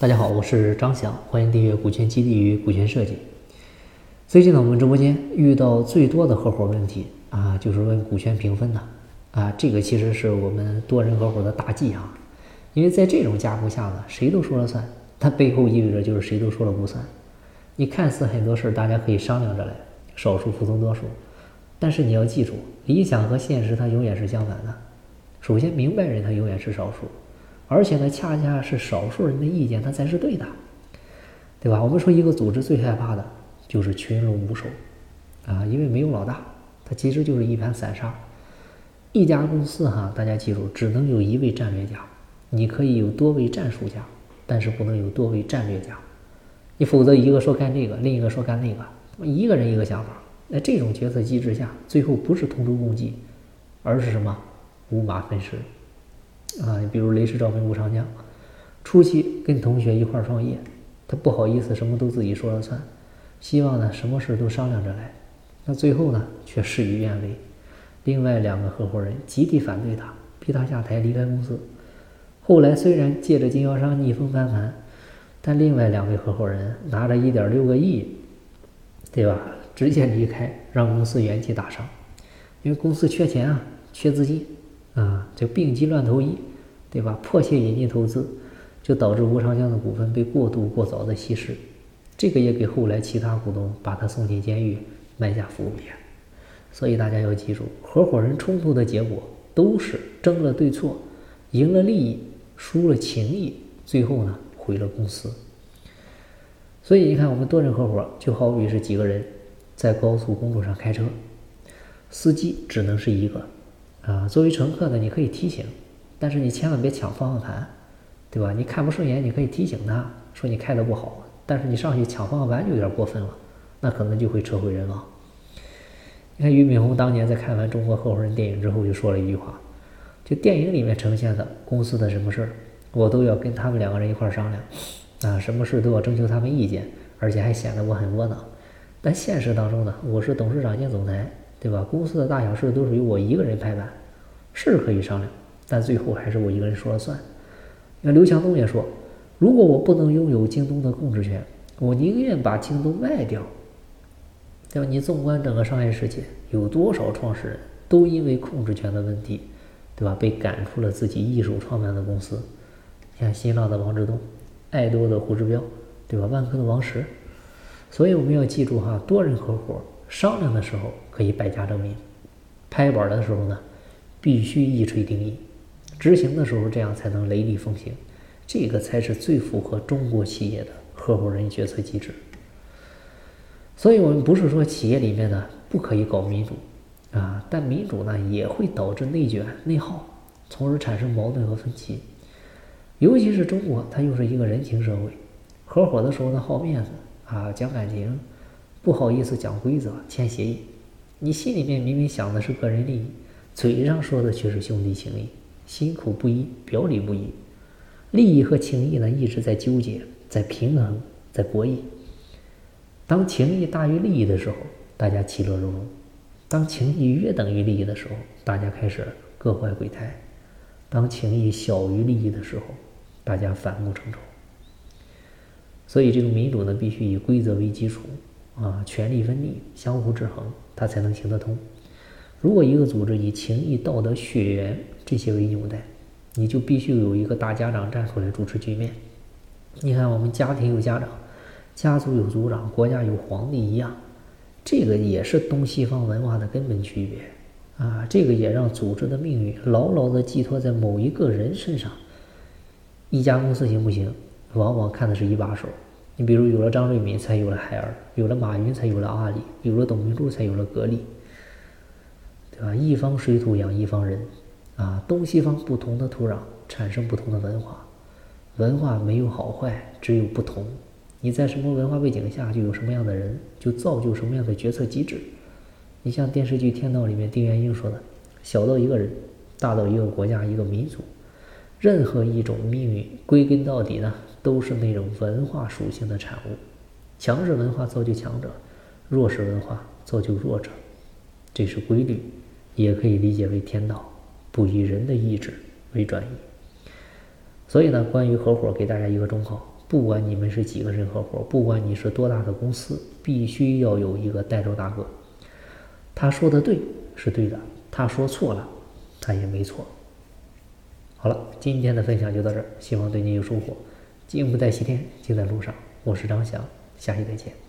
大家好，我是张翔，欢迎订阅股权激励与股权设计。最近呢，我们直播间遇到最多的合伙问题啊，就是问股权平分的啊，这个其实是我们多人合伙的大忌啊，因为在这种架构下呢，谁都说了算，它背后意味着就是谁都说了不算。你看似很多事儿大家可以商量着来，少数服从多数，但是你要记住，理想和现实它永远是相反的。首先，明白人他永远是少数。而且呢，恰恰是少数人的意见，它才是对的，对吧？我们说一个组织最害怕的就是群龙无首，啊，因为没有老大，它其实就是一盘散沙。一家公司哈，大家记住，只能有一位战略家，你可以有多位战术家，但是不能有多位战略家，你否则一个说干这个，另一个说干那个，一个人一个想法，那这种决策机制下，最后不是同舟共济，而是什么五马分尸。啊，比如雷氏照明吴长江，初期跟同学一块儿创业，他不好意思什么都自己说了算，希望呢什么事都商量着来，那最后呢却事与愿违，另外两个合伙人集体反对他，逼他下台离开公司。后来虽然借着经销商逆风翻盘，但另外两位合伙人拿着一点六个亿，对吧，直接离开，让公司元气大伤，因为公司缺钱啊，缺资金。啊，就病急乱投医，对吧？迫切引进投资，就导致吴长江的股份被过度过早的稀释，这个也给后来其他股东把他送进监狱埋下伏笔。所以大家要记住，合伙人冲突的结果都是争了对错，赢了利益，输了情谊，最后呢毁了公司。所以你看，我们多人合伙就好比是几个人在高速公路上开车，司机只能是一个。啊，作为乘客呢，你可以提醒，但是你千万别抢方向盘，对吧？你看不顺眼，你可以提醒他说你开的不好，但是你上去抢方向盘就有点过分了，那可能就会车毁人亡。你看俞敏洪当年在看完《中国合伙人》电影之后就说了一句话，就电影里面呈现的公司的什么事儿，我都要跟他们两个人一块儿商量，啊，什么事都要征求他们意见，而且还显得我很窝囊。但现实当中呢，我是董事长兼总裁。对吧？公司的大小事都是由我一个人拍板，是可以商量，但最后还是我一个人说了算。那刘强东也说，如果我不能拥有京东的控制权，我宁愿把京东卖掉。对吧？你纵观整个商业世界，有多少创始人都因为控制权的问题，对吧？被赶出了自己一手创办的公司。像新浪的王志东，爱多的胡志标，对吧？万科的王石。所以我们要记住哈，多人合伙。商量的时候可以百家争鸣，拍板的时候呢，必须一锤定音；执行的时候这样才能雷厉风行，这个才是最符合中国企业的合伙人决策机制。所以，我们不是说企业里面呢不可以搞民主啊，但民主呢也会导致内卷、内耗，从而产生矛盾和分歧。尤其是中国，它又是一个人情社会，合伙的时候呢好面子啊，讲感情。不好意思讲规则签协议，你心里面明明想的是个人利益，嘴上说的却是兄弟情谊，心口不一，表里不一，利益和情谊呢一直在纠结，在平衡，在博弈。当情谊大于利益的时候，大家其乐融融；当情谊约等于利益的时候，大家开始各怀鬼胎；当情谊小于利益的时候，大家反目成仇。所以，这个民主呢，必须以规则为基础。啊，权力分立，相互制衡，它才能行得通。如果一个组织以情义、道德、血缘这些为纽带，你就必须有一个大家长站出来主持局面。你看，我们家庭有家长，家族有族长，国家有皇帝一样，这个也是东西方文化的根本区别啊。这个也让组织的命运牢牢地寄托在某一个人身上。一家公司行不行，往往看的是一把手。你比如有了张瑞敏，才有了海尔；有了马云，才有了阿里；有了董明珠，才有了格力，对吧？一方水土养一方人，啊，东西方不同的土壤产生不同的文化，文化没有好坏，只有不同。你在什么文化背景下，就有什么样的人，就造就什么样的决策机制。你像电视剧《天道》里面丁元英说的：“小到一个人，大到一个国家、一个民族，任何一种命运，归根到底呢？”都是那种文化属性的产物，强势文化造就强者，弱势文化造就弱者，这是规律，也可以理解为天道，不以人的意志为转移。所以呢，关于合伙，给大家一个忠告：不管你们是几个人合伙，不管你是多大的公司，必须要有一个带头大哥。他说的对是对的，他说错了，他也没错。好了，今天的分享就到这儿，希望对你有收获。进不在西天，就在路上。我是张翔，下期再见。